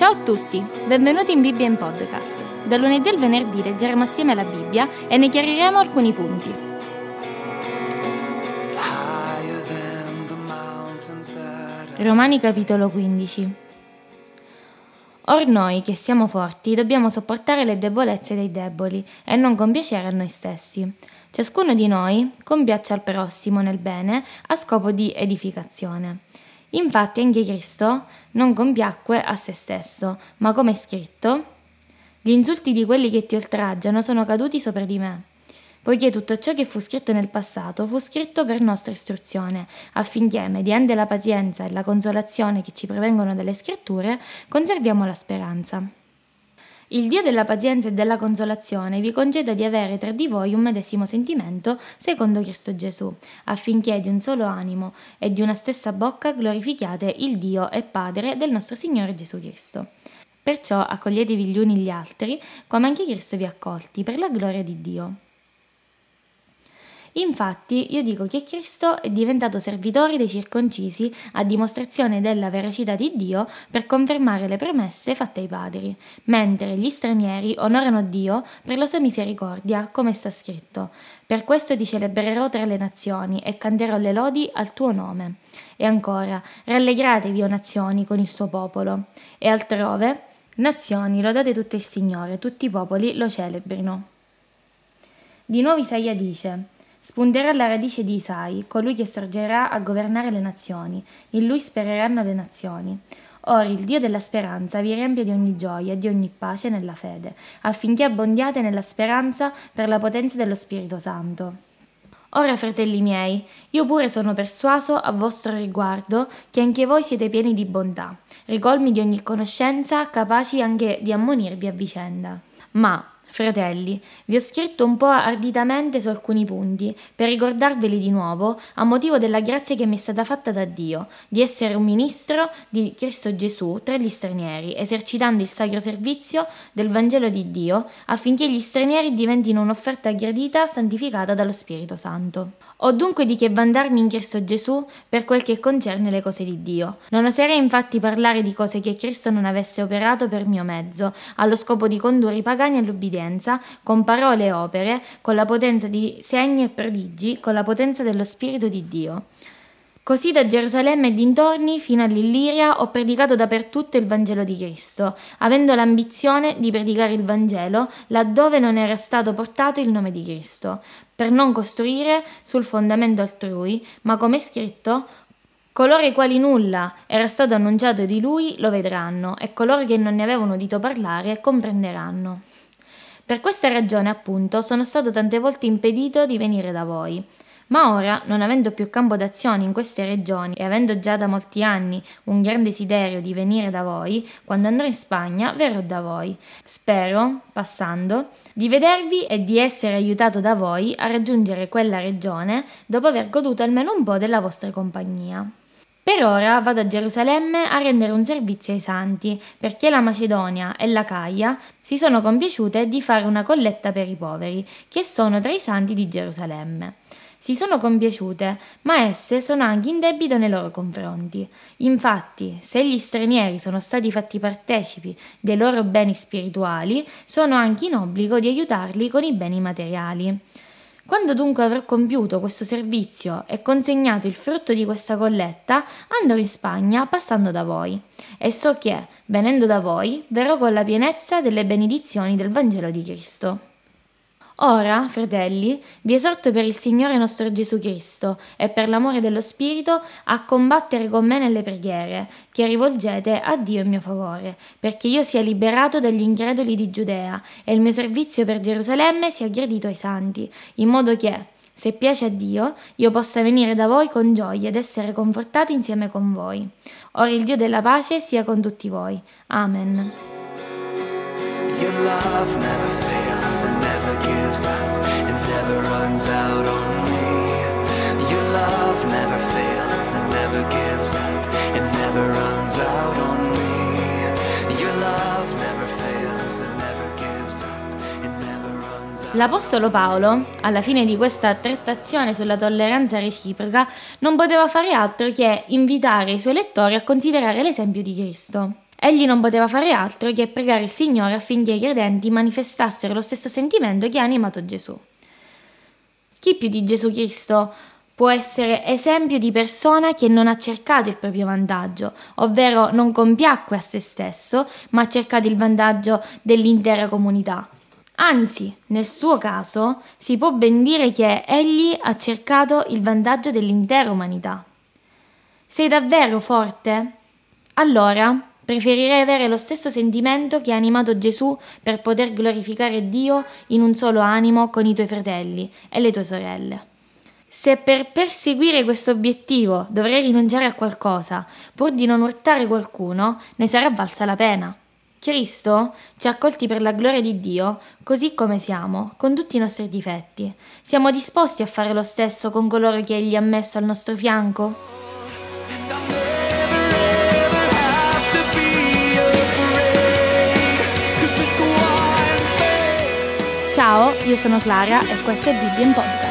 Ciao a tutti, benvenuti in Bibbia in Podcast. Da lunedì al venerdì leggeremo assieme la Bibbia e ne chiariremo alcuni punti. Romani capitolo 15 Or noi che siamo forti dobbiamo sopportare le debolezze dei deboli e non compiacere a noi stessi. Ciascuno di noi compiaccia al prossimo nel bene a scopo di edificazione. Infatti anche Cristo non compiacque a se stesso, ma come è scritto, gli insulti di quelli che ti oltraggiano sono caduti sopra di me. Poiché tutto ciò che fu scritto nel passato fu scritto per nostra istruzione, affinché, mediante la pazienza e la consolazione che ci prevengono dalle scritture, conserviamo la speranza. Il Dio della pazienza e della consolazione vi conceda di avere tra di voi un medesimo sentimento secondo Cristo Gesù, affinché di un solo animo e di una stessa bocca glorifichiate il Dio e Padre del nostro Signore Gesù Cristo. Perciò accoglietevi gli uni gli altri, come anche Cristo vi ha accolti, per la gloria di Dio. Infatti io dico che Cristo è diventato servitore dei circoncisi a dimostrazione della veracità di Dio per confermare le promesse fatte ai padri, mentre gli stranieri onorano Dio per la sua misericordia, come sta scritto. Per questo ti celebrerò tra le nazioni e canterò le lodi al tuo nome. E ancora, rallegratevi, o nazioni, con il suo popolo. E altrove, nazioni, lodate tutto il Signore, tutti i popoli lo celebrino. Di nuovo Isaia dice, Spunterà la radice di Isai, colui che sorgerà a governare le nazioni, in lui spereranno le nazioni. Ora il Dio della speranza vi riempie di ogni gioia e di ogni pace nella fede, affinché abbondiate nella speranza per la potenza dello Spirito Santo. Ora, fratelli miei, io pure sono persuaso a vostro riguardo che anche voi siete pieni di bontà, ricolmi di ogni conoscenza, capaci anche di ammonirvi a vicenda. Ma Fratelli, vi ho scritto un po' arditamente su alcuni punti, per ricordarveli di nuovo, a motivo della grazia che mi è stata fatta da Dio, di essere un ministro di Cristo Gesù tra gli stranieri, esercitando il sacro servizio del Vangelo di Dio, affinché gli stranieri diventino un'offerta gradita santificata dallo Spirito Santo. Ho dunque di che vantarmi in Cristo Gesù per quel che concerne le cose di Dio. Non oserei infatti parlare di cose che Cristo non avesse operato per mio mezzo, allo scopo di condurre i pagani all'ubbidienza, con parole e opere, con la potenza di segni e prodigi, con la potenza dello Spirito di Dio. Così da Gerusalemme e dintorni fino all'Illiria ho predicato dappertutto il Vangelo di Cristo, avendo l'ambizione di predicare il Vangelo laddove non era stato portato il nome di Cristo, per non costruire sul fondamento altrui, ma come è scritto, coloro ai quali nulla era stato annunciato di lui lo vedranno, e coloro che non ne avevano udito parlare comprenderanno. Per questa ragione, appunto, sono stato tante volte impedito di venire da voi. Ma ora, non avendo più campo d'azione in queste regioni e avendo già da molti anni un gran desiderio di venire da voi, quando andrò in Spagna verrò da voi. Spero, passando, di vedervi e di essere aiutato da voi a raggiungere quella regione dopo aver goduto almeno un po' della vostra compagnia. Per ora vado a Gerusalemme a rendere un servizio ai santi, perché la Macedonia e la Caia si sono compiaciute di fare una colletta per i poveri, che sono tra i santi di Gerusalemme si sono compiaciute, ma esse sono anche in debito nei loro confronti. Infatti, se gli stranieri sono stati fatti partecipi dei loro beni spirituali, sono anche in obbligo di aiutarli con i beni materiali. Quando dunque avrò compiuto questo servizio e consegnato il frutto di questa colletta, andrò in Spagna passando da voi. E so che, venendo da voi, verrò con la pienezza delle benedizioni del Vangelo di Cristo. Ora, fratelli, vi esorto per il Signore nostro Gesù Cristo e per l'amore dello Spirito a combattere con me nelle preghiere che rivolgete a Dio in mio favore, perché io sia liberato dagli increduli di Giudea e il mio servizio per Gerusalemme sia gradito ai santi, in modo che, se piace a Dio, io possa venire da voi con gioia ed essere confortato insieme con voi. Ora il Dio della pace sia con tutti voi. Amen. L'Apostolo Paolo, alla fine di questa trattazione sulla tolleranza reciproca, non poteva fare altro che invitare i suoi lettori a considerare l'esempio di Cristo. Egli non poteva fare altro che pregare il Signore affinché i credenti manifestassero lo stesso sentimento che ha animato Gesù. Chi più di Gesù Cristo può essere esempio di persona che non ha cercato il proprio vantaggio, ovvero non compiacque a se stesso, ma ha cercato il vantaggio dell'intera comunità. Anzi, nel suo caso, si può ben dire che egli ha cercato il vantaggio dell'intera umanità. Sei davvero forte? Allora, preferirei avere lo stesso sentimento che ha animato Gesù per poter glorificare Dio in un solo animo con i tuoi fratelli e le tue sorelle. Se per perseguire questo obiettivo dovrei rinunciare a qualcosa pur di non urtare qualcuno, ne sarà valsa la pena. Cristo ci ha accolti per la gloria di Dio, così come siamo, con tutti i nostri difetti. Siamo disposti a fare lo stesso con coloro che Egli ha messo al nostro fianco? Io sono Clara e questo è Bibbia in Podcast.